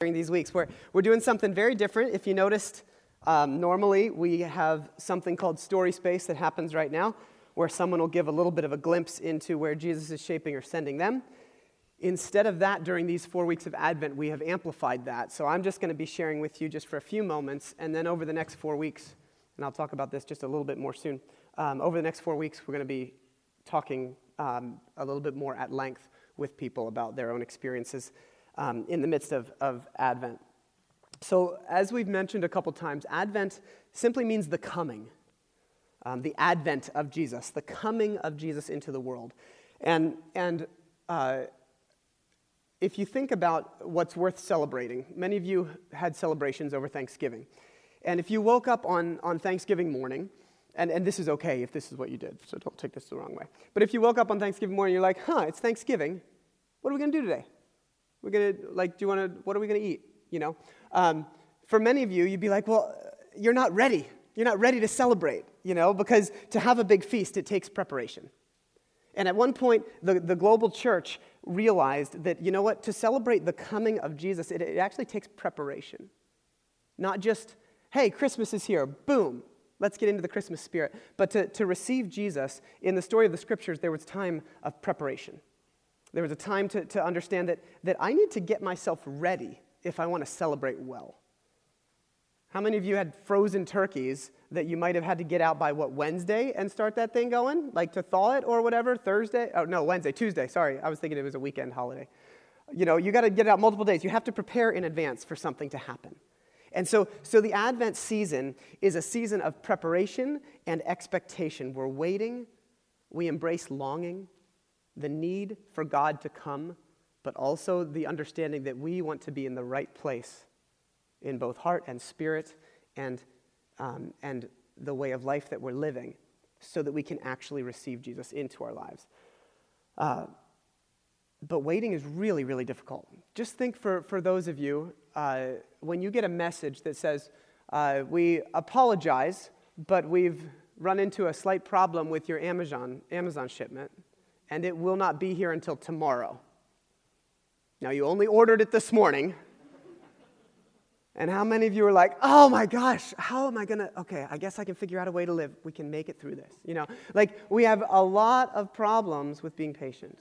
during these weeks. We're, we're doing something very different. If you noticed, um, normally we have something called Story Space that happens right now, where someone will give a little bit of a glimpse into where Jesus is shaping or sending them. Instead of that, during these four weeks of Advent, we have amplified that. So I'm just going to be sharing with you just for a few moments, and then over the next four weeks, and I'll talk about this just a little bit more soon. Um, over the next four weeks, we're going to be talking um, a little bit more at length with people about their own experiences um, in the midst of, of Advent. So, as we've mentioned a couple times, Advent simply means the coming, um, the advent of Jesus, the coming of Jesus into the world. And, and uh, if you think about what's worth celebrating, many of you had celebrations over Thanksgiving. And if you woke up on, on Thanksgiving morning, and, and this is okay if this is what you did, so don't take this the wrong way. But if you woke up on Thanksgiving morning, you're like, huh, it's Thanksgiving. What are we going to do today? We're to, like, do you want to, what are we to eat? You know? Um, for many of you, you'd be like, well, you're not ready. You're not ready to celebrate, you know, because to have a big feast, it takes preparation. And at one point, the, the global church realized that, you know what, to celebrate the coming of Jesus, it, it actually takes preparation. Not just, hey, Christmas is here, boom, let's get into the Christmas spirit. But to, to receive Jesus, in the story of the scriptures, there was time of preparation. There was a time to, to understand that, that I need to get myself ready if I want to celebrate well. How many of you had frozen turkeys that you might have had to get out by what, Wednesday and start that thing going? Like to thaw it or whatever? Thursday? Oh, no, Wednesday, Tuesday. Sorry, I was thinking it was a weekend holiday. You know, you got to get out multiple days. You have to prepare in advance for something to happen. And so, so the Advent season is a season of preparation and expectation. We're waiting, we embrace longing, the need for God to come, but also the understanding that we want to be in the right place in both heart and spirit and, um, and the way of life that we're living so that we can actually receive Jesus into our lives. Uh, but waiting is really, really difficult. Just think for, for those of you, uh, when you get a message that says, uh, We apologize, but we've run into a slight problem with your Amazon, Amazon shipment and it will not be here until tomorrow. Now, you only ordered it this morning. And how many of you are like, oh my gosh, how am I gonna? Okay, I guess I can figure out a way to live. We can make it through this. You know, like we have a lot of problems with being patient.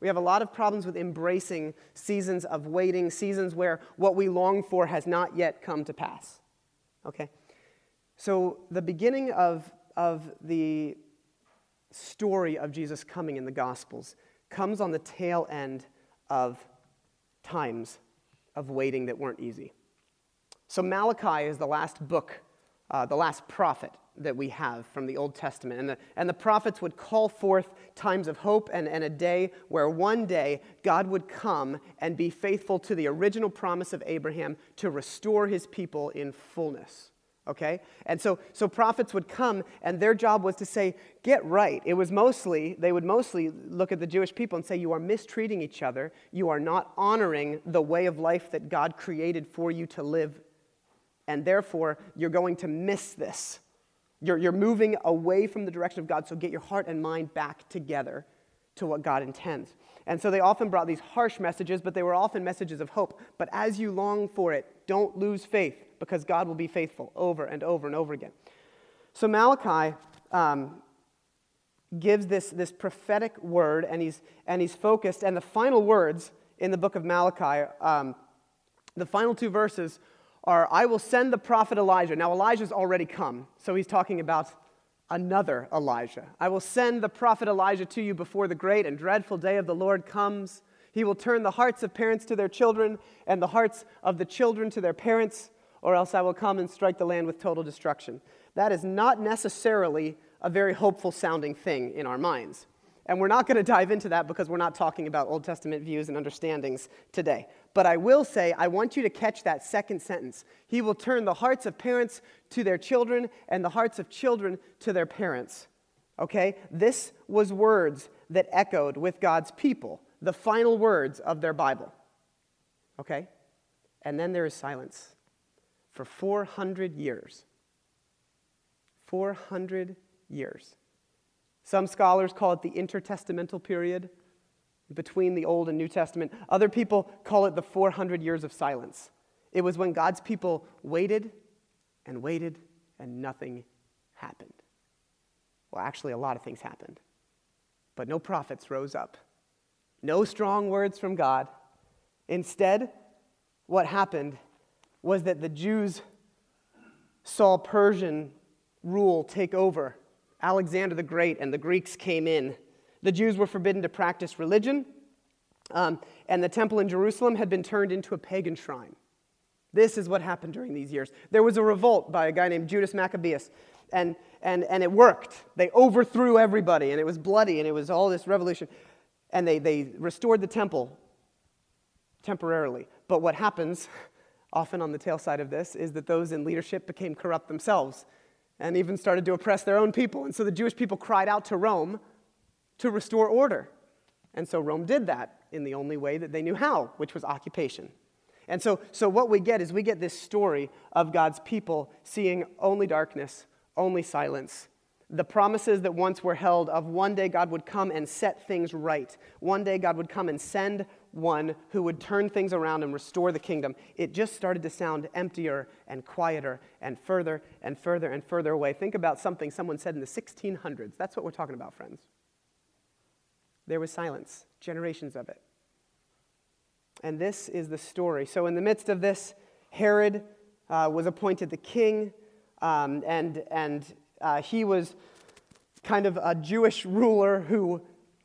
We have a lot of problems with embracing seasons of waiting, seasons where what we long for has not yet come to pass. Okay? So, the beginning of, of the story of Jesus coming in the Gospels comes on the tail end of times of waiting that weren't easy. So, Malachi is the last book, uh, the last prophet that we have from the Old Testament. And the, and the prophets would call forth times of hope and, and a day where one day God would come and be faithful to the original promise of Abraham to restore his people in fullness okay? And so, so prophets would come, and their job was to say, get right. It was mostly, they would mostly look at the Jewish people and say, you are mistreating each other. You are not honoring the way of life that God created for you to live. And therefore, you're going to miss this. You're, you're moving away from the direction of God, so get your heart and mind back together to what God intends. And so they often brought these harsh messages, but they were often messages of hope. But as you long for it, don't lose faith because God will be faithful over and over and over again. So Malachi um, gives this, this prophetic word, and he's, and he's focused. And the final words in the book of Malachi, um, the final two verses are, I will send the prophet Elijah. Now, Elijah's already come, so he's talking about another Elijah. I will send the prophet Elijah to you before the great and dreadful day of the Lord comes. He will turn the hearts of parents to their children and the hearts of the children to their parents or else I will come and strike the land with total destruction. That is not necessarily a very hopeful sounding thing in our minds. And we're not going to dive into that because we're not talking about Old Testament views and understandings today. But I will say, I want you to catch that second sentence. He will turn the hearts of parents to their children and the hearts of children to their parents. Okay? This was words that echoed with God's people, the final words of their Bible. Okay? And then there is silence for 400 years. 400 years. Some scholars call it the intertestamental period between the Old and New Testament. Other people call it the 400 years of silence. It was when God's people waited and waited and nothing happened. Well, actually, a lot of things happened. But no prophets rose up, no strong words from God. Instead, what happened was that the Jews saw Persian rule take over. Alexander the Great and the Greeks came in. The Jews were forbidden to practice religion, um, and the temple in Jerusalem had been turned into a pagan shrine. This is what happened during these years. There was a revolt by a guy named Judas Maccabeus, and, and, and it worked. They overthrew everybody, and it was bloody, and it was all this revolution. And they, they restored the temple temporarily. But what happens, often on the tail side of this, is that those in leadership became corrupt themselves and even started to oppress their own people. And so the Jewish people cried out to Rome to restore order. And so Rome did that in the only way that they knew how, which was occupation. And so, so what we get is we get this story of God's people seeing only darkness, only silence. The promises that once were held of one day God would come and set things right. One day God would come and send one who would turn things around and restore the kingdom. It just started to sound emptier and quieter and further and further and further away. Think about something someone said in the 1600s. That's what we're talking about, friends. There was silence, generations of it. And this is the story. So, in the midst of this, Herod uh, was appointed the king, um, and, and uh, he was kind of a Jewish ruler who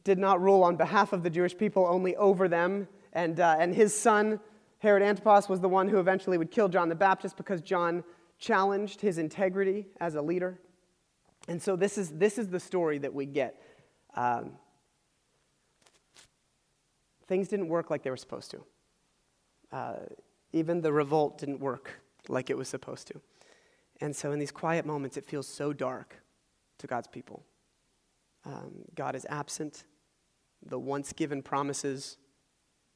did not rule on behalf of the Jewish people, only over them. And, uh, and his son, Herod Antipas, was the one who eventually would kill John the Baptist because John challenged his integrity as a leader. And so, this is, this is the story that we get. Um, things didn't work like they were supposed to. Uh, even the revolt didn't work like it was supposed to. And so, in these quiet moments, it feels so dark to God's people. Um, God is absent. The once given promises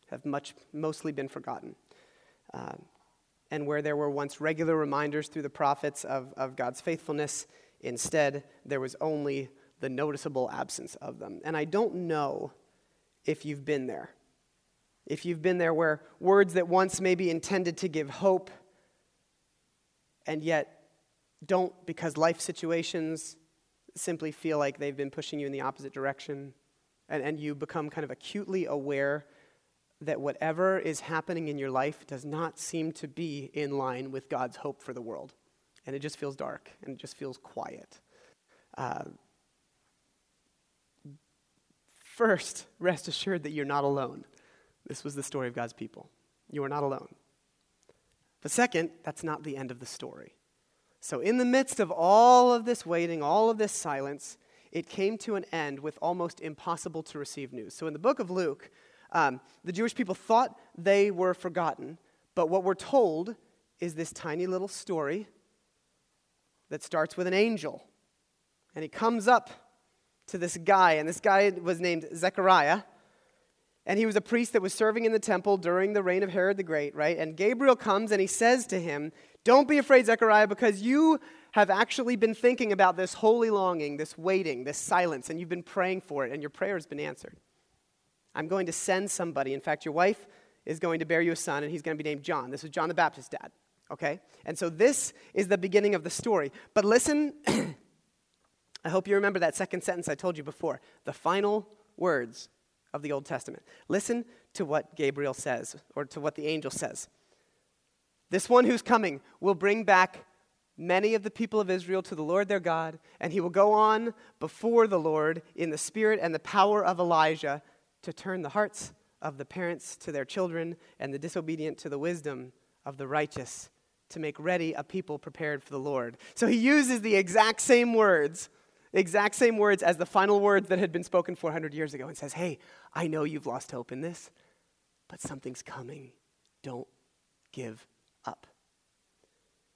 have much, mostly been forgotten. Uh, and where there were once regular reminders through the prophets of, of God's faithfulness, instead, there was only the noticeable absence of them. And I don't know if you've been there if you've been there where words that once maybe intended to give hope and yet don't because life situations simply feel like they've been pushing you in the opposite direction, and, and you become kind of acutely aware that whatever is happening in your life does not seem to be in line with God's hope for the world. And it just feels dark and it just feels quiet. Uh, first, rest assured that you're not alone. This was the story of God's people. You are not alone. But second, that's not the end of the story. So, in the midst of all of this waiting, all of this silence, it came to an end with almost impossible to receive news. So, in the book of Luke, um, the Jewish people thought they were forgotten, but what we're told is this tiny little story that starts with an angel. And he comes up to this guy, and this guy was named Zechariah. And he was a priest that was serving in the temple during the reign of Herod the Great, right? And Gabriel comes and he says to him, Don't be afraid, Zechariah, because you have actually been thinking about this holy longing, this waiting, this silence, and you've been praying for it, and your prayer has been answered. I'm going to send somebody. In fact, your wife is going to bear you a son, and he's going to be named John. This is John the Baptist's dad, okay? And so this is the beginning of the story. But listen, I hope you remember that second sentence I told you before. The final words of the Old Testament. Listen to what Gabriel says, or to what the angel says. This one who's coming will bring back many of the people of Israel to the Lord their God, and he will go on before the Lord in the spirit and the power of Elijah to turn the hearts of the parents to their children and the disobedient to the wisdom of the righteous to make ready a people prepared for the Lord. So he uses the exact same words exact same words as the final words that had been spoken 400 years ago and says, Hey, I know you've lost hope in this, but something's coming. Don't give up.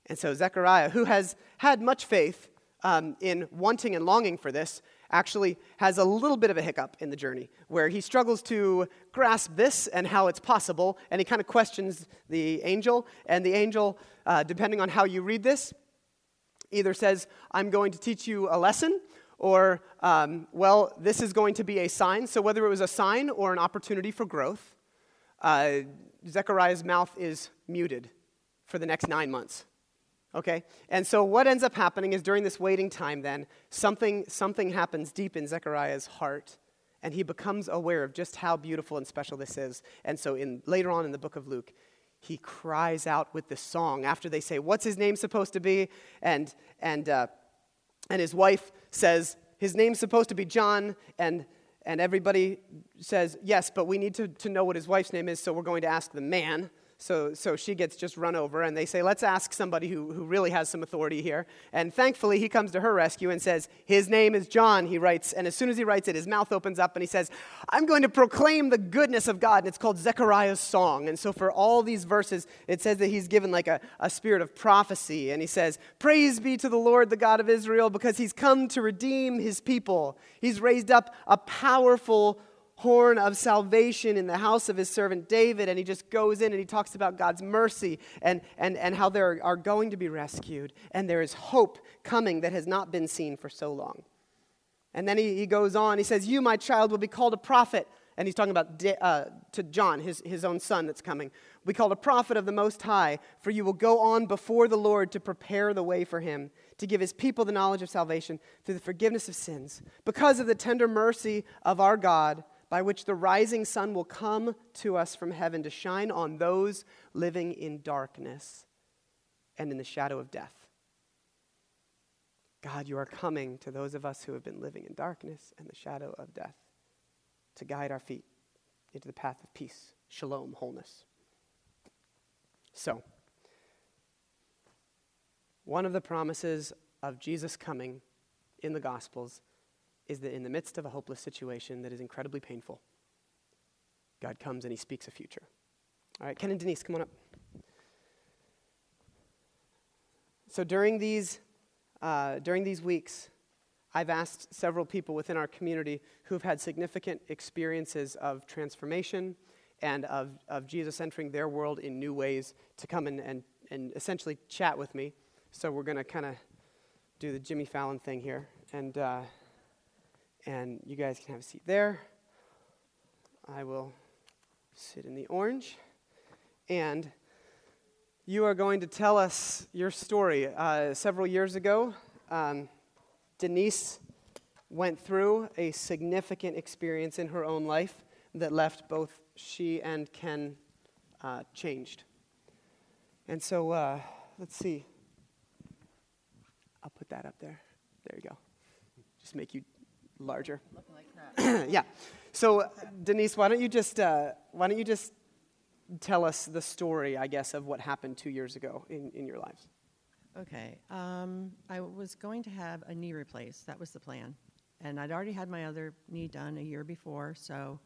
And so Zechariah, who has had much faith um, in wanting and longing for this, actually has a little bit of a hiccup in the journey where he struggles to grasp this and how it's possible, and he kind of questions the angel. And the angel, uh, depending on how you read this, either says, I'm going to teach you a lesson, or, um, well, this is going to be a sign. So, whether it was a sign or an opportunity for growth, uh, Zechariah's mouth is muted for the next nine months. Okay? And so what ends up happening is during this waiting time, then, something, something happens deep in Zechariah's heart, and he becomes aware of just how beautiful and special this is. And so in, later on in the book of Luke, he cries out with this song after they say, What's his name supposed to be? And, and, uh, and his wife says, His name's supposed to be John. And, and everybody says, Yes, but we need to, to know what his wife's name is, so we're going to ask the man. So, so she gets just run over, and they say, Let's ask somebody who, who really has some authority here. And thankfully, he comes to her rescue and says, His name is John, he writes. And as soon as he writes it, his mouth opens up and he says, I'm going to proclaim the goodness of God. And it's called Zechariah's Song. And so for all these verses, it says that he's given like a, a spirit of prophecy. And he says, Praise be to the Lord, the God of Israel, because he's come to redeem his people. He's raised up a powerful horn of salvation in the house of his servant David, and he just goes in and he talks about God's mercy and, and, and how they are going to be rescued, and there is hope coming that has not been seen for so long. And then he, he goes on, he says, You, my child, will be called a prophet. And he's talking about uh, to John, his, his own son that's coming. We called a prophet of the Most High, for you will go on before the Lord to prepare the way for him, to give his people the knowledge of salvation through the forgiveness of sins. Because of the tender mercy of our God, by which the rising sun will come to us from heaven to shine on those living in darkness and in the shadow of death. God, you are coming to those of us who have been living in darkness and the shadow of death to guide our feet into the path of peace, shalom, wholeness. So, one of the promises of Jesus coming in the Gospels is that in the midst of a hopeless situation that is incredibly painful, God comes and he speaks a future. All right, Ken and Denise, come on up. So during these, uh, during these weeks, I've asked several people within our community who've had significant experiences of transformation and of, of Jesus entering their world in new ways to come and, and, and essentially chat with me. So we're going to kind of do the Jimmy Fallon thing here. And uh, and you guys can have a seat there. I will sit in the orange. And you are going to tell us your story. Uh, several years ago, um, Denise went through a significant experience in her own life that left both she and Ken uh, changed. And so, uh, let's see. I'll put that up there. There you go. Just make you larger. Like yeah. So, Denise, why don't you just uh, why don't you just tell us the story, I guess, of what happened two years ago in, in your lives? Okay. Um, I was going to have a knee replaced. That was the plan. And I'd already had my other knee done a year before, so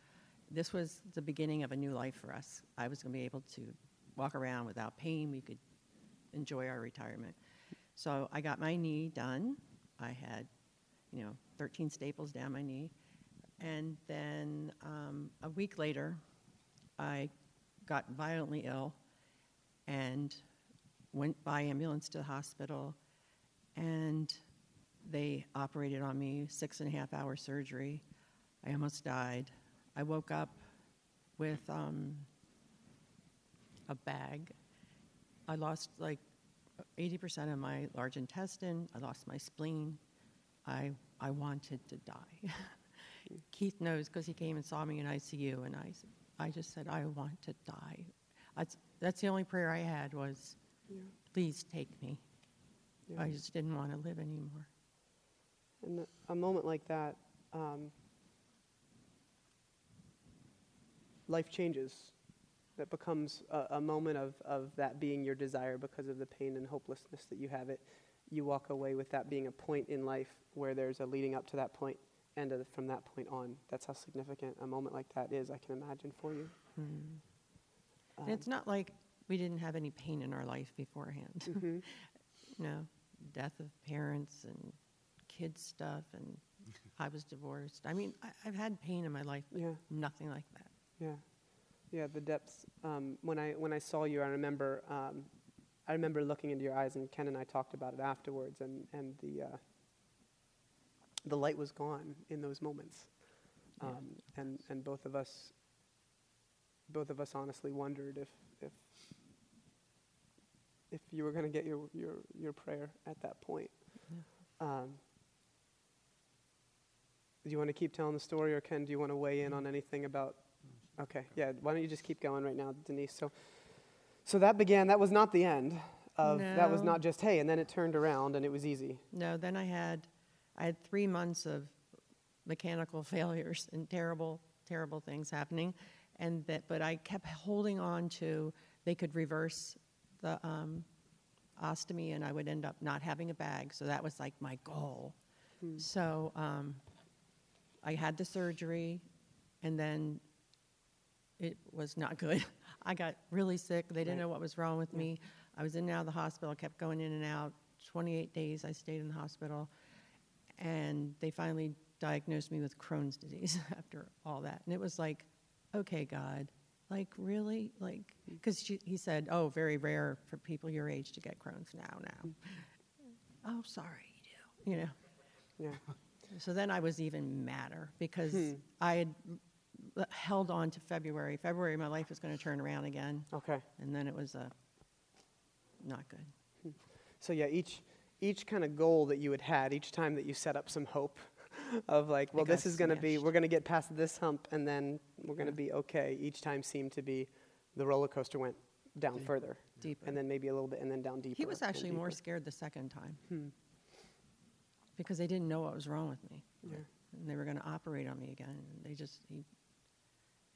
this was the beginning of a new life for us. I was going to be able to walk around without pain. We could enjoy our retirement. So I got my knee done. I had, you know, 13 staples down my knee. And then um, a week later, I got violently ill and went by ambulance to the hospital. And they operated on me, six and a half hour surgery. I almost died. I woke up with um, a bag. I lost like 80% of my large intestine. I lost my spleen. I I wanted to die. Keith knows because he came and saw me in ICU, and I, I just said, I want to die. That's, that's the only prayer I had was, yeah. please take me. Yeah. I just didn't want to live anymore. And a moment like that, um, life changes. That becomes a, a moment of, of that being your desire because of the pain and hopelessness that you have it you walk away with that being a point in life where there's a leading up to that point, and uh, from that point on, that's how significant a moment like that is. I can imagine for you. Mm. Um, it's not like we didn't have any pain in our life beforehand. Mm-hmm. no, death of parents and kids stuff, and I was divorced. I mean, I, have had pain in my life, yeah. nothing like that. Yeah, yeah. The depths. Um, when I when I saw you, I remember um, I remember looking into your eyes, and Ken and I talked about it afterwards, and, and the, uh, the light was gone in those moments. Um, and, and both of us both of us honestly wondered if, if if you were going to get your, your, your prayer at that point. Um, do you want to keep telling the story, or Ken, do you want to weigh in on anything about? Okay, yeah. Why don't you just keep going right now, Denise? So, so that began. That was not the end of. That was not just hey, and then it turned around and it was easy. No, then I had, I had three months of mechanical failures and terrible, terrible things happening, and that, but I kept holding on to. They could reverse the um, ostomy, and I would end up not having a bag. So that was like my goal. So um, I had the surgery, and then it was not good. I got really sick. They didn't know what was wrong with me. I was in and out of the hospital, kept going in and out. 28 days I stayed in the hospital. And they finally diagnosed me with Crohn's disease after all that. And it was like, okay, God, like really? Like, mm. because he said, oh, very rare for people your age to get Crohn's now, now. Mm. Oh, sorry, you do. You know. Yeah. So then I was even madder because hmm. I had held on to February. February, my life was going to turn around again, Okay. and then it was uh, not good. So yeah, each each kind of goal that you had had, each time that you set up some hope of like, well, this is going to be, we're going to get past this hump, and then we're going to be okay. Each time seemed to be, the roller coaster went down further, Deeper. and then maybe a little bit, and then down deeper. He was actually more scared the second time Hmm. because they didn't know what was wrong with me, Yeah. and they were going to operate on me again. They just he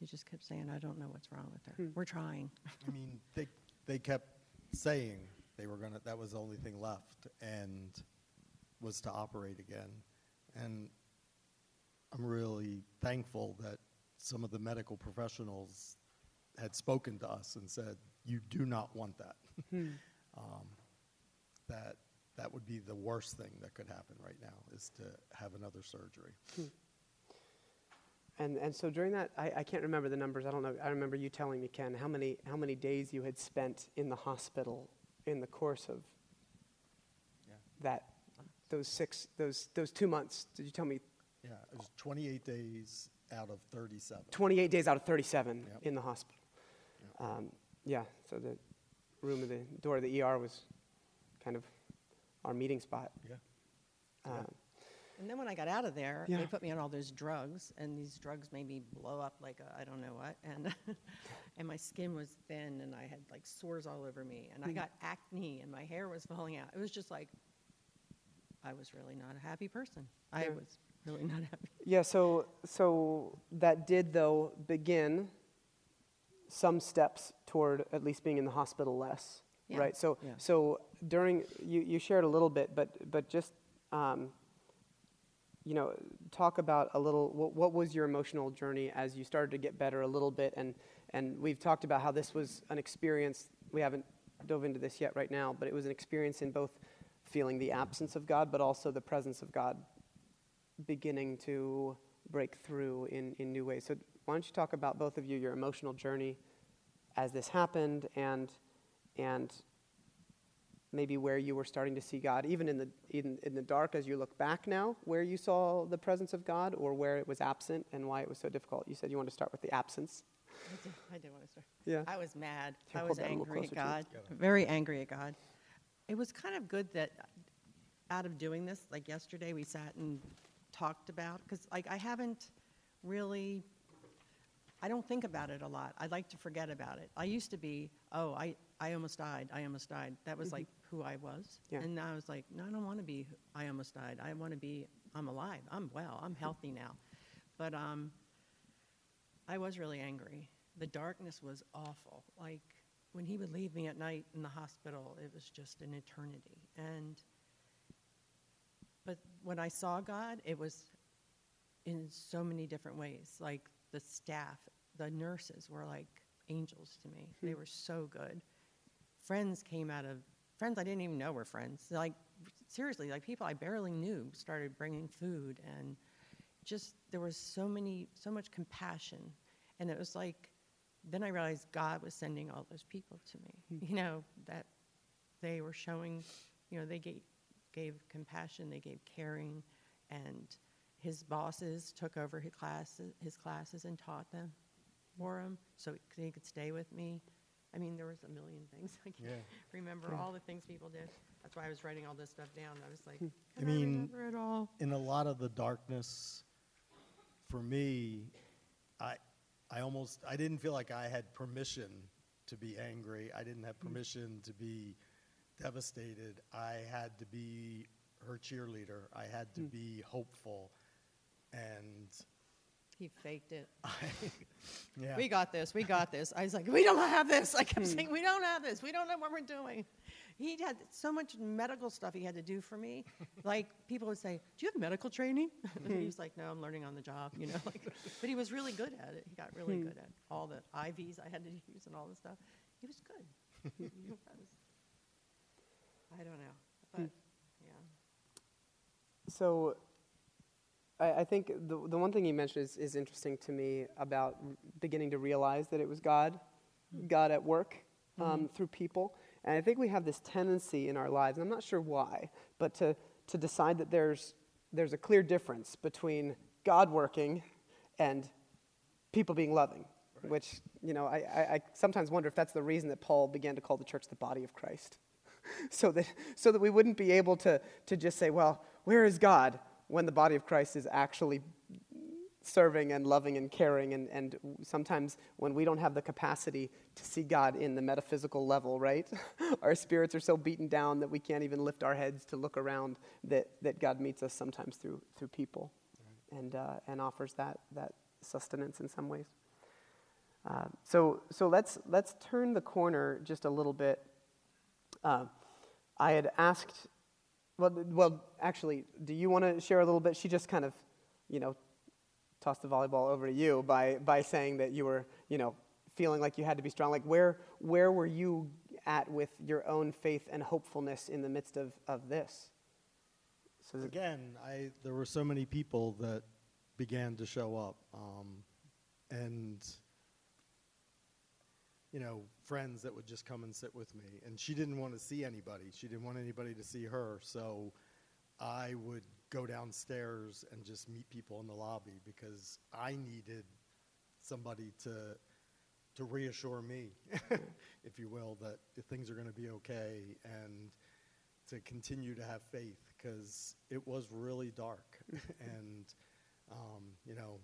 he just kept saying, "I don't know what's wrong with her. Hmm. We're trying." I mean, they, they kept saying they were gonna, that was the only thing left, and was to operate again. And I'm really thankful that some of the medical professionals had spoken to us and said, you do not want that. Um, That, that would be the worst thing that could happen right now, is to have another surgery. And and so during that, I, I can't remember the numbers. I don't know. I remember you telling me, Ken, how many how many days you had spent in the hospital in the course of Yeah. that those six those those two months. Did you tell me Yeah, it was 28 days out of 37. 28 days out of 37 Yep. in the hospital. Yep. Um, yeah, so the room of the door of the ER was kind of our meeting spot. Yeah. Um, And then when I got out of there, Yeah. they put me on all those drugs, and these drugs made me blow up like a, I don't know what, and and my skin was thin, and I had like sores all over me, and I got acne, and my hair was falling out. It was just like I was really not a happy person. I was really not happy. yeah, so so that did though begin some steps toward at least being in the hospital less, Yeah. right? So Yeah. so during you you shared a little bit, but but just. Um, you know, talk about a little what, what was your emotional journey as you started to get better a little bit, and and we've talked about how this was an experience. We haven't dove into this yet right now, but it was an experience in both feeling the absence of God, but also the presence of God beginning to break through in, in new ways. So why don't you talk about both of you your emotional journey as this happened and and maybe where you were starting to see God, even in the, in, in the dark as you look back now, where you saw the presence of God or where it was absent and why it was so difficult. You said you wanted to start with the absence. I did, I did want to start. Yeah. I was mad. Here, I was that a little angry at closer to you. God. Very angry at God. It was kind of good that out of doing this, like yesterday, we sat and talked about because like I haven't really. I don't think about it a lot. I like to forget about it. I used to be, oh, I, I almost died. I almost died. That was mm-hmm. like who I was. Yeah. And I was like, no, I don't want to be. I almost died. I want to be. I'm alive. I'm well. I'm healthy now. But um, I was really angry. The darkness was awful. Like when he would leave me at night in the hospital, it was just an eternity. And but when I saw God, it was in so many different ways. Like the staff, the nurses were like angels to me. They were so good. Friends came out of friends I didn't even know were friends. Like seriously, like people I barely knew started bringing food and just there was so many so much compassion. And it was like then i realized god was sending all those people to me hmm. you know that they were showing you know they gave, gave compassion they gave caring and his bosses took over his classes his classes and taught them for him so he could stay with me I mean, there was a million things. I can't Yeah. remember all the things people did. That's why I was writing all this stuff down. I was like, hmm. I can I mean, remember it all? in a lot of the darkness, for me, I, I almost, I didn't feel like I had permission to be angry. I didn't have hmm. permission to be devastated. I had to be her cheerleader. I had to hmm. be hopeful. And He faked it. Yeah. We got this. We got this. I was like, we don't have this. I kept hmm. saying, we don't have this. We don't know what we're doing. He had so much medical stuff he had to do for me. Like people would say, "Do you have medical training?" and he hmm. was like, "No, I'm learning on the job." You know, like, but he was really good at it. He got really hmm. good at all the IVs I had to use and all the stuff. He was good. he was. I don't know, but yeah. So I, I think the, the one thing you mentioned is, is interesting to me about beginning to realize that it was God, God at work um, through people. And I think we have this tendency in our lives, and I'm not sure why, but to, to decide that there's, there's a clear difference between God working and people being loving, which, you know, I, I, I sometimes wonder if that's the reason that Paul began to call the church the body of Christ. so, that, so that we wouldn't be able to, to just say, well, where is God when the body of Christ is actually serving and loving and caring and, and sometimes when we don't have the capacity to see god in the metaphysical level right? Our spirits are so beaten down that we can't even lift our heads to look around that, that god meets us sometimes through, through people and, uh, and offers that, that sustenance in some ways. Uh, so, so let's, let's turn the corner just a little bit. Uh, i had asked well, well actually do you want to share a little bit she just kind of you know tossed the volleyball over to you by, by saying that you were, you know, feeling like you had to be strong. Like, where, where were you at with your own faith and hopefulness in the midst of, of this? So Again, I, there were so many people that began to show up. Um, and, you know, friends that would just come and sit with me. And she didn't want to see anybody. She didn't want anybody to see her. So I would go downstairs and just meet people in the lobby because I needed somebody to to reassure me, if you will, that things are going to be okay and to continue to have faith because it was really dark and um, you know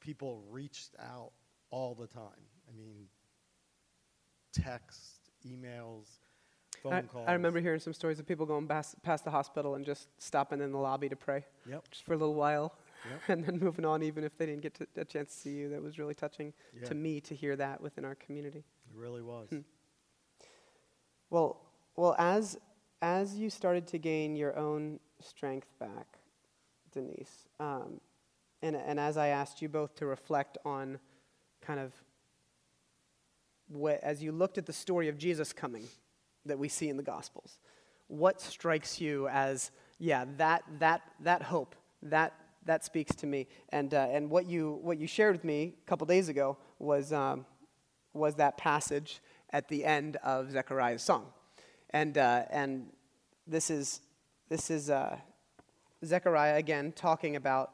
people reached out all the time. I mean, text, emails, phone I, calls. I remember hearing some stories of people going past, past the hospital and just stopping in the lobby to pray Yep. just for a little while Yep. and then moving on, even if they didn't get to, a chance to see you. That was really touching Yeah. to me to hear that within our community. It really was. Hmm. Well, well, as as you started to gain your own strength back, Denise, um, and and as I asked you both to reflect on, kind of, what as you looked at the story of Jesus coming, that we see in the Gospels, what strikes you as yeah that that that hope that that speaks to me, and uh, and what you what you shared with me a couple days ago was. Um, was that passage at the end of Zechariah's song. And, uh, and this is, this is uh, Zechariah again talking about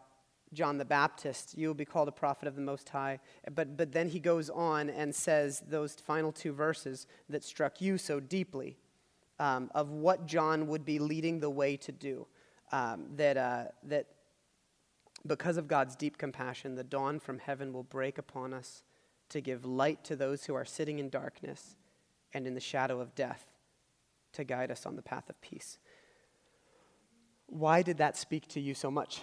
John the Baptist. You will be called a prophet of the Most High. But, but then he goes on and says those final two verses that struck you so deeply um, of what John would be leading the way to do. Um, that, uh, that because of God's deep compassion, the dawn from heaven will break upon us to give light to those who are sitting in darkness and in the shadow of death, to guide us on the path of peace. Why did that speak to you so much?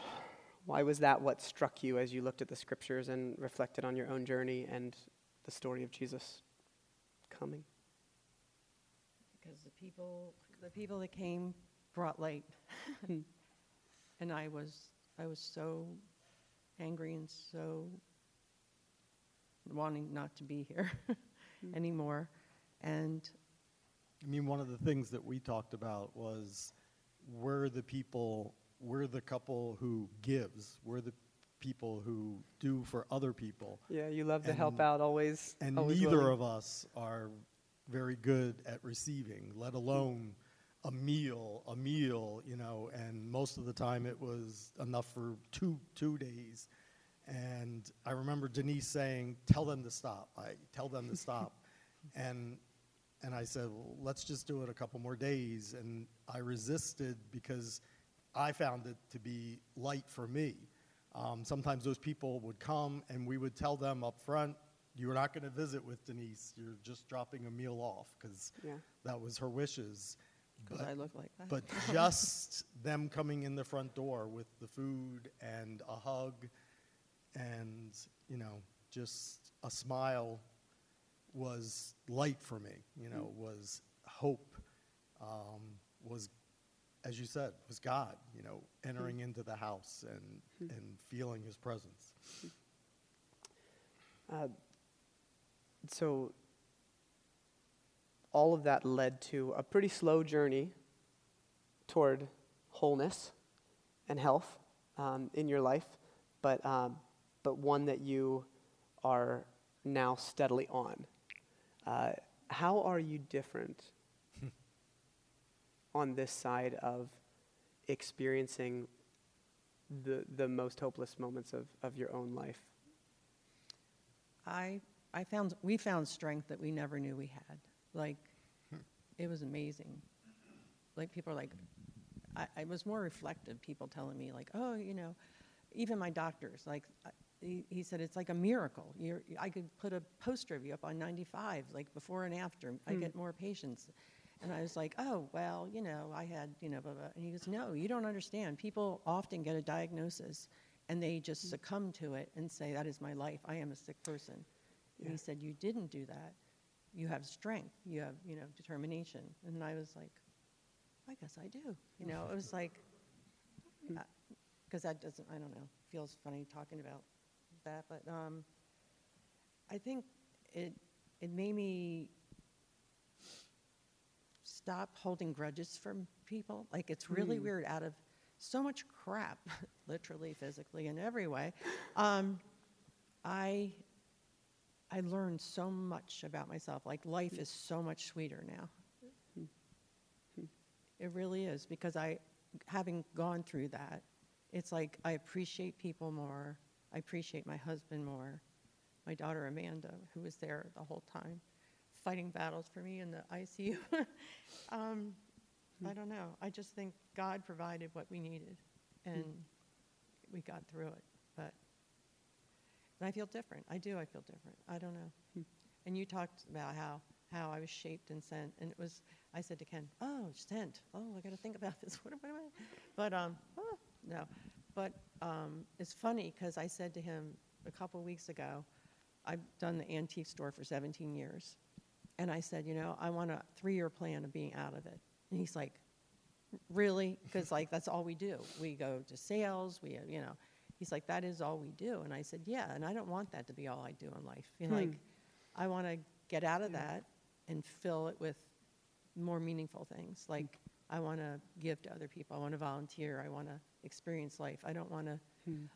Why was that what struck you as you looked at the scriptures and reflected on your own journey and the story of Jesus coming? because the people the people that came brought light. Hmm. And i was i was so angry and so wanting not to be here hmm. anymore. And I mean, one of the things that we talked about was we're the people, we're the couple who gives, we're the people who do for other people. Yeah, you love to help out always. And always neither willing. of us are very good at receiving, let alone a meal, a meal, you know, and most of the time it was enough for two two days. And I remember Denise saying, "Tell them to stop. I tell them to stop." And, and I said, well, let's just do it a couple more days. And I resisted because I found it to be light for me. Um, sometimes those people would come and we would tell them up front, you're not going to visit with Denise. You're just dropping a meal off because Yeah. that was her wishes. Because But- I look like that. but just them coming in the front door with the food and a hug and, you know, just a smile was light for me, you know, was hope, um, was, as you said, was God, you know, entering into the house and, and feeling his presence. Uh, so all of that led to a pretty slow journey toward wholeness and health um, in your life, but, um, but one that you are now steadily on. Uh, how are you different on this side of experiencing the, the most hopeless moments of, of your own life? I, I found, we found strength that we never knew we had. Like, hmm. it was amazing. Like, people are like, I, I was more reflective, people telling me, like, oh, you know, even my doctors, like, I- he, he said it's like a miracle. You're, I could put a poster of you up on 95, like before and after. I hmm. get more patients. And I was like, oh, well, you know, I had, you know, blah, blah. And he goes, no, you don't understand. People often get a diagnosis and they just mm. succumb to it and say, that is my life. I am a sick person. And he said, you didn't do that. You have strength. You have, you know, determination. And I was like, I guess I do. You know, it was like, mm. uh, because that doesn't, I don't know, feels funny talking about that. But um, I think it, it made me stop holding grudges from people. Like, it's really hmm. weird out of so much crap, literally, physically, in every way. Um, I, I learned so much about myself. Like, life hmm. is so much sweeter now. Hmm. It really is because I, having gone through that, it's like I appreciate people more. I appreciate my husband more. My daughter Amanda, who was there the whole time, fighting battles for me in the ICU. um, I don't know. I just think God provided what we needed, and we got through it. But and I feel different. I do. I feel different. I don't know. And you talked about how how I was shaped and sent, and it was. I said to Ken, "Oh, sent. Oh, I got to think about this. What am I?" But um, oh, no. But um, it's funny because I said to him a couple weeks ago, I've done the antique store for 17 years, and I said, you know, I want a three-year plan of being out of it. And he's like, really? Because like that's all we do. We go to sales. We, uh, you know, he's like, that is all we do. And I said, yeah. And I don't want that to be all I do in life. You know, Hmm. like, I want to get out of that and fill it with more meaningful things. Like I want to give to other people. I want to volunteer. I want to experience life. I don't want to.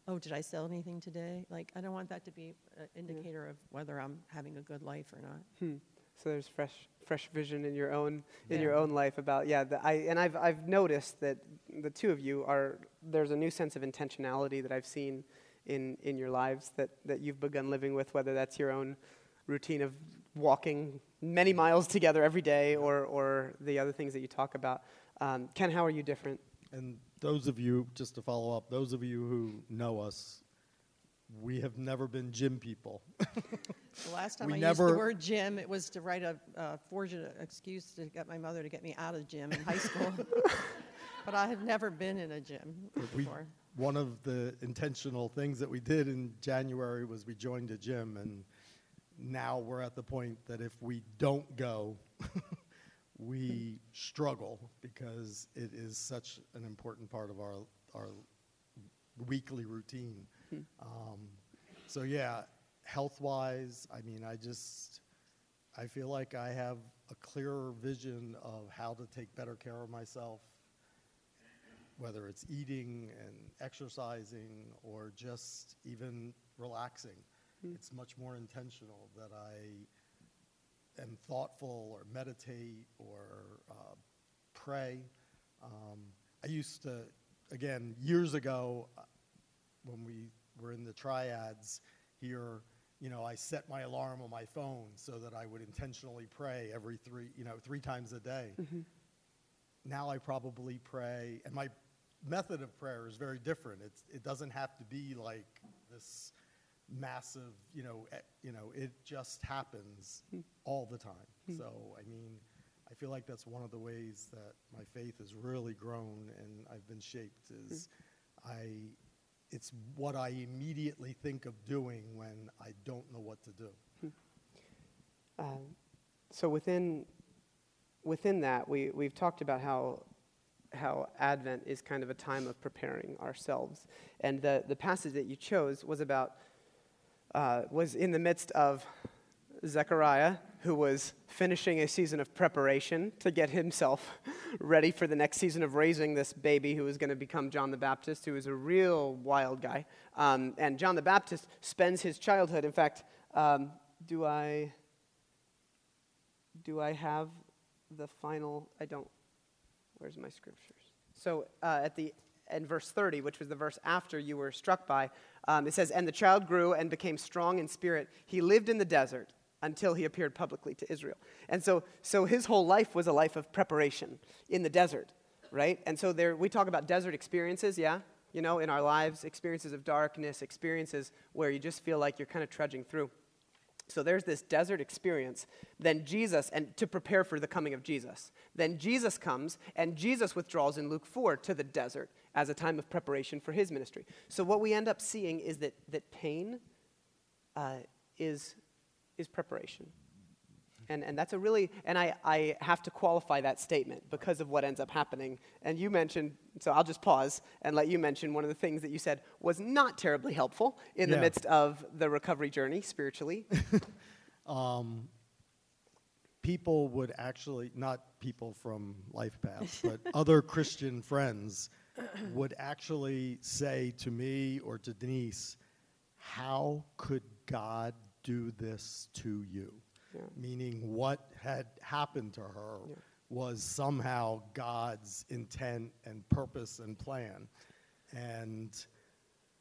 Oh, did I sell anything today? Like I don't want that to be an indicator of whether I'm having a good life or not. Hmm. So there's fresh, fresh vision in your own in Yeah. your own life about yeah. The, I and I've I've noticed that the two of you are there's a new sense of intentionality that I've seen in in your lives that that you've begun living with. Whether that's your own routine of walking many miles together every day, or or the other things that you talk about. Um, Ken, how are you different? And those of you, just to follow up, those of you who know us, we have never been gym people. The last time We I used the word gym, it was to write a uh, forge an excuse to get my mother to get me out of gym in high school. but I have never been in a gym We, before. one of the intentional things that we did in January was we joined a gym, and now we're at the point that if we don't go, we struggle because it is such an important part of our our weekly routine. Um, so yeah, health wise, I mean, I just I feel like I have a clearer vision of how to take better care of myself whether it's eating and exercising or just even relaxing. It's much more intentional that I am thoughtful or meditate or uh, pray. Um, I used to, again, years ago, when we were in the triads here, you know, I set my alarm on my phone so that I would intentionally pray every three, you know, three times a day. Mm-hmm. Now I probably pray, and my method of prayer is very different. It's, it doesn't have to be like this massive, you know, you know, it just happens hmm. all the time. Hmm. So, I mean, I feel like that's one of the ways that my faith has really grown and I've been shaped is hmm. I, it's what I immediately think of doing when I don't know what to do. Um, so within within that, we we've talked about how how Advent is kind of a time of preparing ourselves, and the the passage that you chose was about uh, was in the midst of Zechariah, who was finishing a season of preparation to get himself ready for the next season of raising this baby who was going to become John the Baptist, who was a real wild guy. Um, and John the Baptist spends his childhood, in fact, um, do I do I have the final? I don't. Where's my scriptures? So uh, at the in verse 30, which was the verse after you were struck by, um, it says, "And the child grew and became strong in spirit. He lived in the desert until he appeared publicly to Israel." And so, so his whole life was a life of preparation in the desert, right? And so there, we talk about desert experiences, yeah. You know, in our lives, experiences of darkness, experiences where you just feel like you're kind of trudging through. So there's this desert experience. Then Jesus, and to prepare for the coming of Jesus. Then Jesus comes, and Jesus withdraws in Luke 4 to the desert as a time of preparation for his ministry. So what we end up seeing is that, that pain uh, is, is preparation. And, and that's a really, and I, I have to qualify that statement because of what ends up happening. And you mentioned, so I'll just pause and let you mention one of the things that you said was not terribly helpful in the midst of the recovery journey spiritually. um, people would actually, not people from Life Path, but other Christian friends would actually say to me or to Denise, How could God do this to you? Yeah. Meaning, what had happened to her Yeah. was somehow God's intent and purpose and plan. And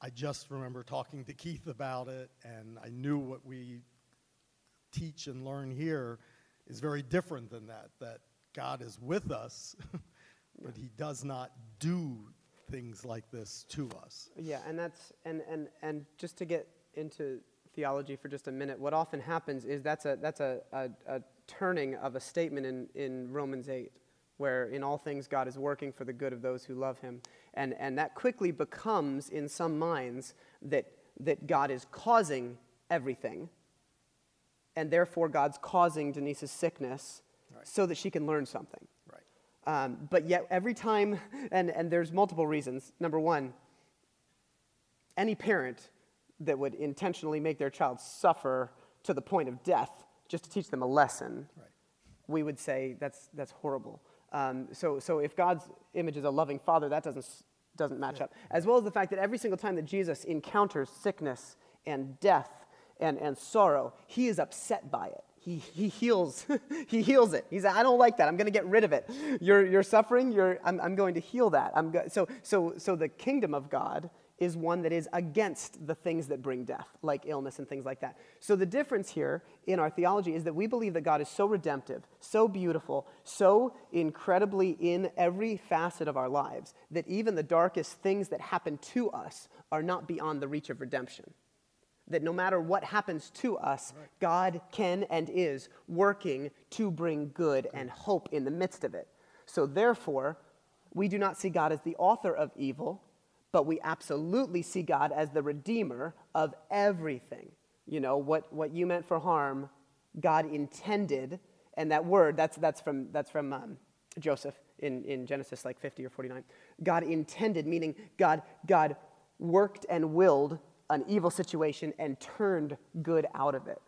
I just remember talking to Keith about it, and I knew what we teach and learn here is very different than that. That God is with us, but He does not do things like this to us. Yeah, and that's and and and just to get into theology for just a minute, what often happens is that's a that's a, a, a turning of a statement in, in Romans eight, where in all things God is working for the good of those who love him. And and that quickly becomes in some minds that that God is causing everything. And therefore God's causing Denise's sickness Right. so that she can learn something. Right. Um, but yet, every time, and, and there's multiple reasons. Number one, any parent that would intentionally make their child suffer to the point of death just to teach them a lesson, Right. we would say that's, that's horrible. Um, so, so if God's image is a loving father, that doesn't, doesn't match up. As well as the fact that every single time that Jesus encounters sickness and death and, and sorrow, he is upset by it. He, he heals he heals it. He's like, I don't like that. I'm going to get rid of it. You're, you're suffering. You're, I'm, I'm going to heal that. I'm go- so, so, so the kingdom of God is one that is against the things that bring death, like illness and things like that. So the difference here in our theology is that we believe that God is so redemptive, so beautiful, so incredibly in every facet of our lives that even the darkest things that happen to us are not beyond the reach of redemption. That no matter what happens to us, God can and is working to bring good and hope in the midst of it. So therefore, we do not see God as the author of evil, but we absolutely see God as the redeemer of everything. You know, what, what you meant for harm, God intended, and that word, that's, that's from, that's from um, Joseph in, in Genesis like 50 or 49. God intended, meaning God, God worked and willed an evil situation and turned good out of it.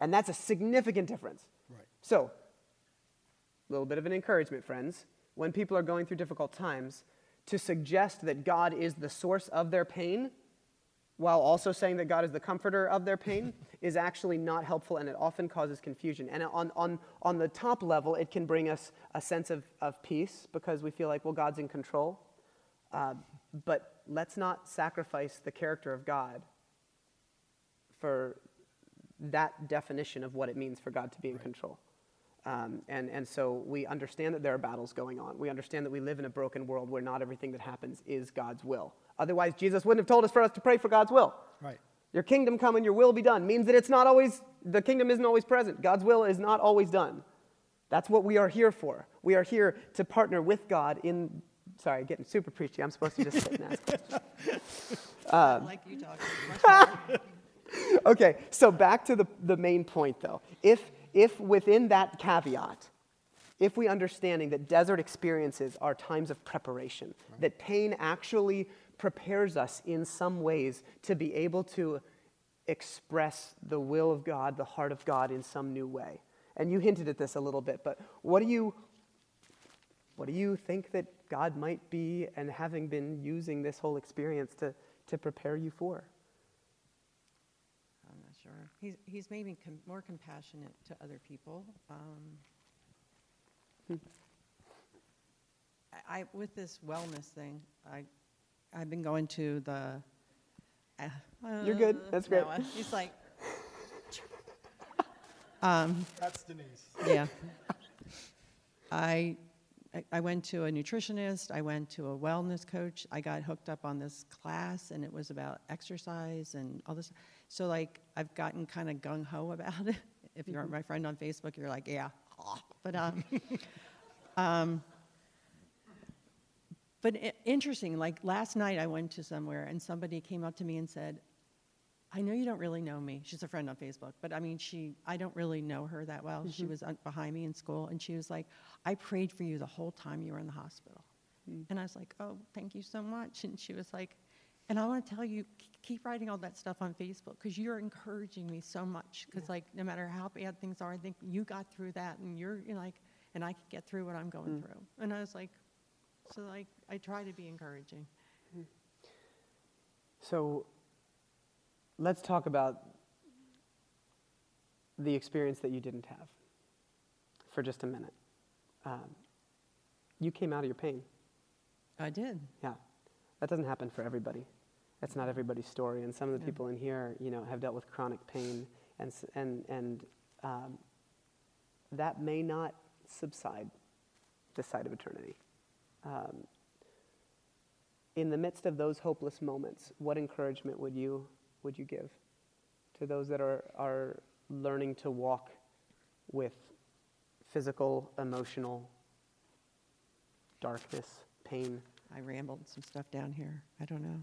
And that's a significant difference. Right. So, a little bit of an encouragement, friends, when people are going through difficult times, to suggest that God is the source of their pain while also saying that God is the comforter of their pain is actually not helpful and it often causes confusion. And on, on, on the top level, it can bring us a sense of, of peace because we feel like, well, God's in control. Uh, but let's not sacrifice the character of God for that definition of what it means for God to be in control. Um, and, and so we understand that there are battles going on. We understand that we live in a broken world where not everything that happens is God's will. Otherwise, Jesus wouldn't have told us for us to pray for God's will. Right. Your kingdom come and your will be done means that it's not always, the kingdom isn't always present. God's will is not always done. That's what we are here for. We are here to partner with God in, sorry, getting super preachy. I'm supposed to just sit and ask questions. I like you talking. Okay, so back to the, the main point though. If, if within that caveat, if we understanding that desert experiences are times of preparation, that pain actually prepares us in some ways to be able to express the will of God, the heart of God in some new way. And you hinted at this a little bit, but what do you what do you think that God might be and having been using this whole experience to, to prepare you for? I'm not sure. He's, he's made me com- more compassionate to other people. Um, I, I, with this wellness thing, I, I've been going to the. Uh, You're good. That's great. Noah. He's like. um, That's Denise. yeah. I, I- I went to a nutritionist. I went to a wellness coach. I got hooked up on this class, and it was about exercise and all this. So, like, I've gotten kind of gung ho about it. If you aren't my friend on Facebook, you're like, yeah. But, um, um, but i- interesting. Like last night, I went to somewhere, and somebody came up to me and said, I know you don't really know me. She's a friend on Facebook, but I mean, she, I don't really know her that well. She was un- behind me in school, and she was like, I prayed for you the whole time you were in the hospital. And I was like, oh, thank you so much. And she was like, and I want to tell you, keep writing all that stuff on Facebook because you're encouraging me so much. Because, like, no matter how bad things are, I think you got through that, and you're, you know, like, and I can get through what I'm going through. And I was like, so, like, I try to be encouraging. So let's talk about the experience that you didn't have for just a minute. Um, you came out of your pain. I did. Yeah. That doesn't happen for everybody. That's not everybody's story. And some of the Yeah. people in here, you know, have dealt with chronic pain, and, and, and um, that may not subside this side of eternity. Um, in the midst of those hopeless moments, what encouragement would you, would you give to those that are, are learning to walk with physical, emotional darkness, pain? I rambled some stuff down here. I don't know.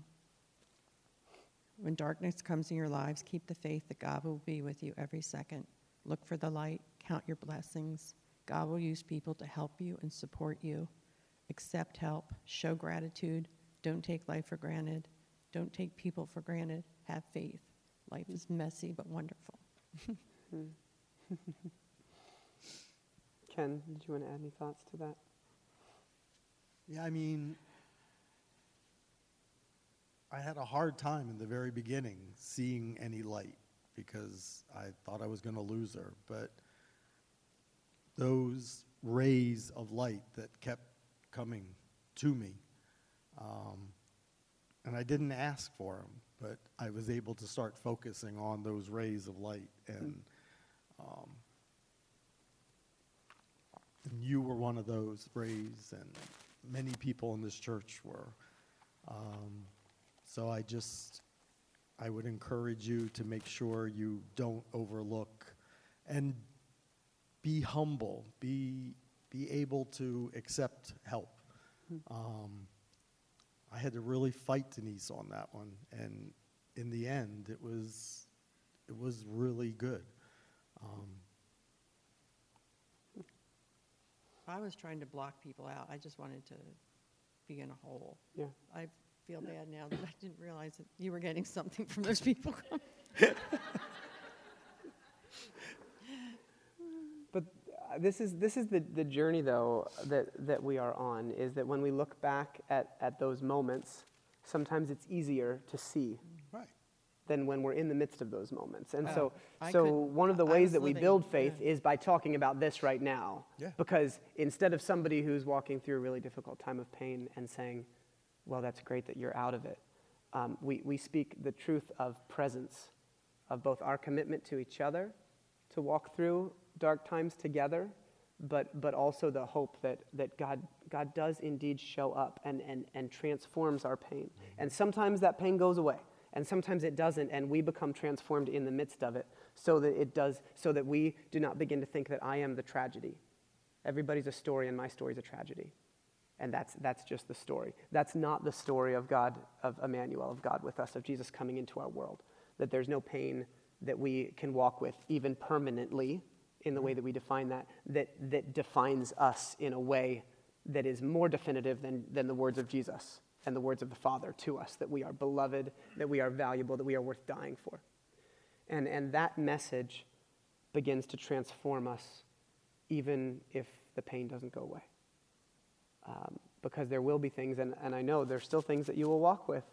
When darkness comes in your lives, keep the faith that God will be with you every second. Look for the light, count your blessings. God will use people to help you and support you. Accept help, show gratitude, don't take life for granted, don't take people for granted, have faith. Life is messy but wonderful. Ken, did you want to add any thoughts to that? Yeah, I mean, I had a hard time in the very beginning seeing any light because I thought I was going to lose her. But those rays of light that kept coming to me, um, and I didn't ask for them, but I was able to start focusing on those rays of light. And, um, and you were one of those rays, and many people in this church were. Um, so I just, I would encourage you to make sure you don't overlook and be humble, be, be able to accept help. Um, I had to really fight Denise on that one, and in the end, it was, it was really good. Um, I was trying to block people out. I just wanted to be in a hole. Yeah. I feel bad now that I didn't realize that you were getting something from those people. But uh, this is, this is the, the journey, though, that, that we are on, is that when we look back at, at those moments, sometimes it's easier to see right. than when we're in the midst of those moments. And so, I so one of the ways that we living- build faith yeah. is by talking about this right now. Yeah. Because instead of somebody who's walking through a really difficult time of pain and saying, well, that's great that you're out of it, um, we, we speak the truth of presence of both our commitment to each other to walk through dark times together, but, but also the hope that, that God, God does indeed show up and, and, and transforms our pain. And sometimes that pain goes away, and sometimes it doesn't, and we become transformed in the midst of it so that it does, so that we do not begin to think that I am the tragedy. Everybody's a story, and my story is a tragedy. And that's, that's just the story. That's not the story of God, of Emmanuel, of God with us, of Jesus coming into our world. That there's no pain that we can walk with, even permanently, in the way that we define that, that, that defines us in a way that is more definitive than, than the words of Jesus and the words of the Father to us that we are beloved, that we are valuable, that we are worth dying for. And, and that message begins to transform us even if the pain doesn't go away. Um, because there will be things, and, and I know there's still things that you will walk with.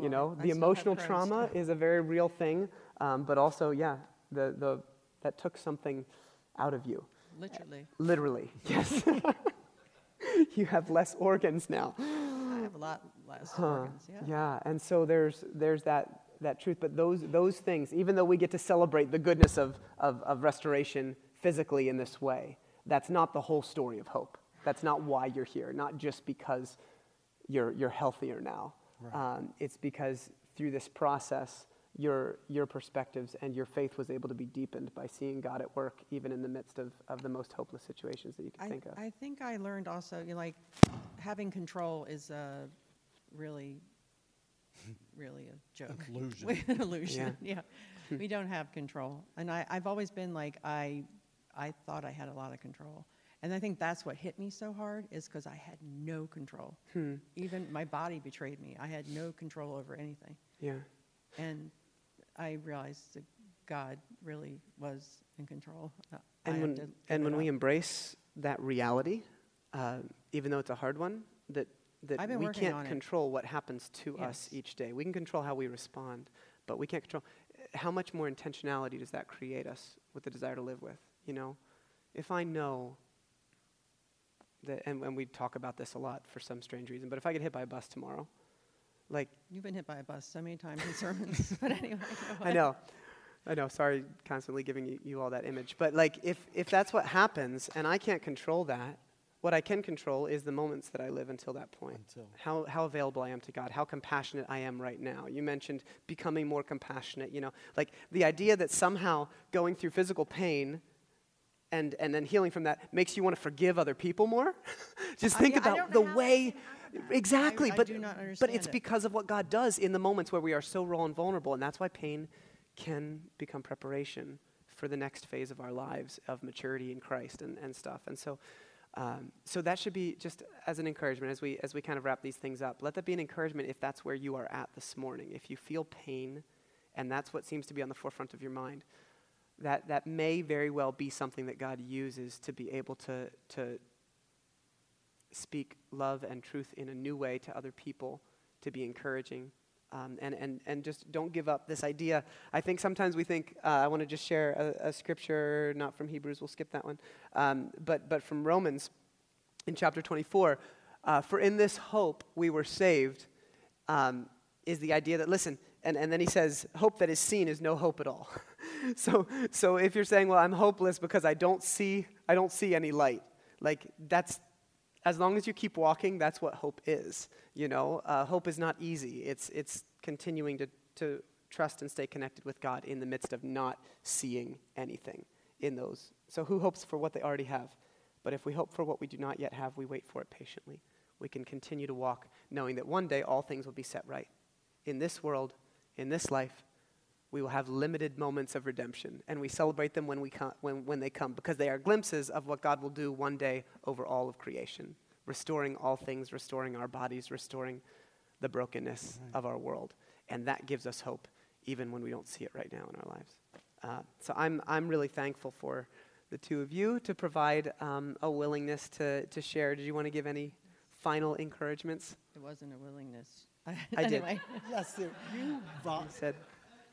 You know, I the emotional trauma is a very real thing, um, but also, yeah, the, the, that took something out of you. Literally. Literally, yes. you have less organs now. I have a lot less Huh. organs. Yeah. Yeah, and so there's, there's that, that truth. But those, those things, even though we get to celebrate the goodness of, of, of restoration physically in this way, that's not the whole story of hope. That's not why you're here, not just because you're, you're healthier now. Um, it's because through this process, your, your perspectives and your faith was able to be deepened by seeing God at work, even in the midst of, of the most hopeless situations that you can I, think of. I think I learned also, you know, like, having control is uh, really, really a joke. Illusion. An illusion, yeah. we don't have control. And I, I've always been like, I, I thought I had a lot of control. And I think that's what hit me so hard is because I had no control. Hmm. Even my body betrayed me. I had no control over anything. yeah. And I realized that God really was in control. Uh, And when, and when we embrace that reality, uh, even though it's a hard one, that, that we can't on it. control what happens to us each day. We can control how we respond, but we can't control how much more intentionality does that create us with the desire to live with. You know, if I know that, and, and we talk about this a lot for some strange reason, but if I get hit by a bus tomorrow, like You've been hit by a bus so many times in sermons. but anyway. go I know. I know. Sorry, constantly giving you, you all that image. But like, if, if that's what happens and I can't control that, what I can control is the moments that I live until that point. Until. How, how available I am to God, how compassionate I am right now. You mentioned becoming more compassionate, you know, like the idea that somehow going through physical pain and, and then healing from that makes you want to forgive other people more. Just think I about the know how I way. can have that. Exactly, I- but, but it's it. because of what God does in the moments where we are so raw and vulnerable, and that's why pain can become preparation for the next phase of our lives of maturity in Christ and, and stuff. And so, um, so that should be just as an encouragement as we as we kind of wrap these things up. Let that be an encouragement if that's where you are at this morning. If you feel pain, and that's what seems to be on the forefront of your mind, that that may very well be something that God uses to be able to to speak love and truth in a new way to other people, to be encouraging. Um, and, and, and just don't give up this idea. I think sometimes we think, uh, I want to just share a, a scripture, not from Hebrews, we'll skip that one, um, but, but from Romans in chapter 24. Uh, For in this hope we were saved, um, is the idea that, listen, and, and then he says, hope that is seen is no hope at all. so, so if you're saying, well, I'm hopeless because I don't see, I don't see any light, like that's, as long as you keep walking, that's what hope is. You know, uh, hope is not easy. It's, it's continuing to, to trust and stay connected with God in the midst of not seeing anything in those. So who hopes for what they already have? But if we hope for what we do not yet have, we wait for it patiently. We can continue to walk knowing that one day all things will be set right. In this world, in this life, we will have limited moments of redemption, and we celebrate them when, we come, when, when they come because they are glimpses of what God will do one day over all of creation, restoring all things, restoring our bodies, restoring the brokenness of our world. And that gives us hope even when we don't see it right now in our lives. Uh, so I'm, I'm really thankful for the two of you to provide um, a willingness to, to share. Did you want to give any final encouragements? It wasn't a willingness. I did. anyway, Yes, you You said,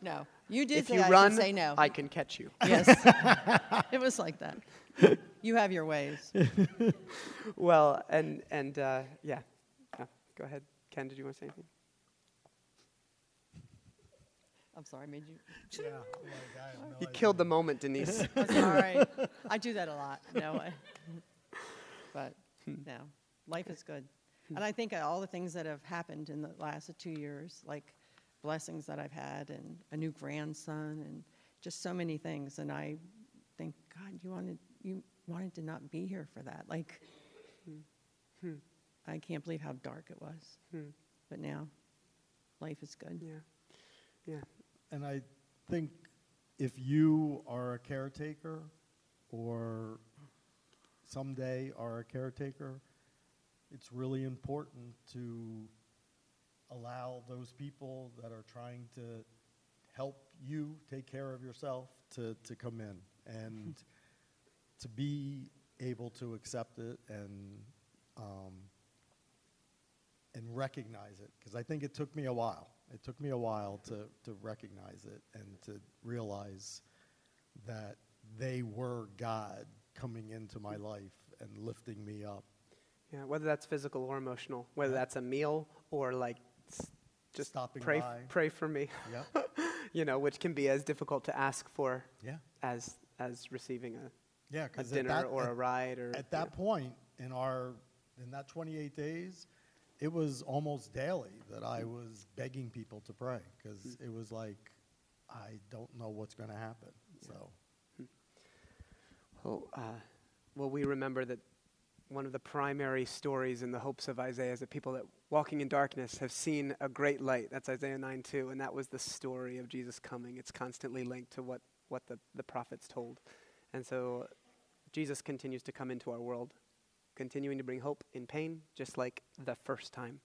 no. You did if say you I run, should say no. I can catch you. yes. it was like that. You have your ways. Well, and, and uh, yeah. yeah, go ahead. Ken, did you want to say anything? I'm sorry, I made you. Yeah, like, I no You idea. killed the moment, Denise. I'm sorry. I do that a lot. No, I, but no, life is good, and I think all the things that have happened in the last two years, like blessings that I've had, and a new grandson, and just so many things, and I think God, you wanted you wanted to not be here for that. Like, hmm. Hmm. I can't believe how dark it was, hmm. but now, life is good. yeah. Yeah. And I think if you are a caretaker or someday are a caretaker, it's really important to allow those people that are trying to help you take care of yourself to, to come in and to be able to accept it and um, and recognize it because I think it took me a while. It took me a while to, to recognize it and to realize that they were God coming into my life and lifting me up. Yeah, whether that's physical or emotional, whether that's a meal or like just Stopping pray, by. pray for me, Yep. you know, which can be as difficult to ask for yeah. as as receiving a, Yeah. a dinner that- or at- a ride or At that point in our in that 28 days, it was almost daily that I was begging people to pray because it was like I don't know what's going to happen. So Well, uh, well, we remember that one of the primary stories in the hopes of Isaiah is that people that walking in darkness have seen a great light. That's Isaiah 9 2, and that was the story of Jesus coming. It's constantly linked to what, what the, the prophets told. And so Jesus continues to come into our world, continuing to bring hope in pain, just like the first time.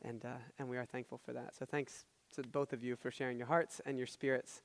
And, uh, and we are thankful for that. So thanks to both of you for sharing your hearts and your spirits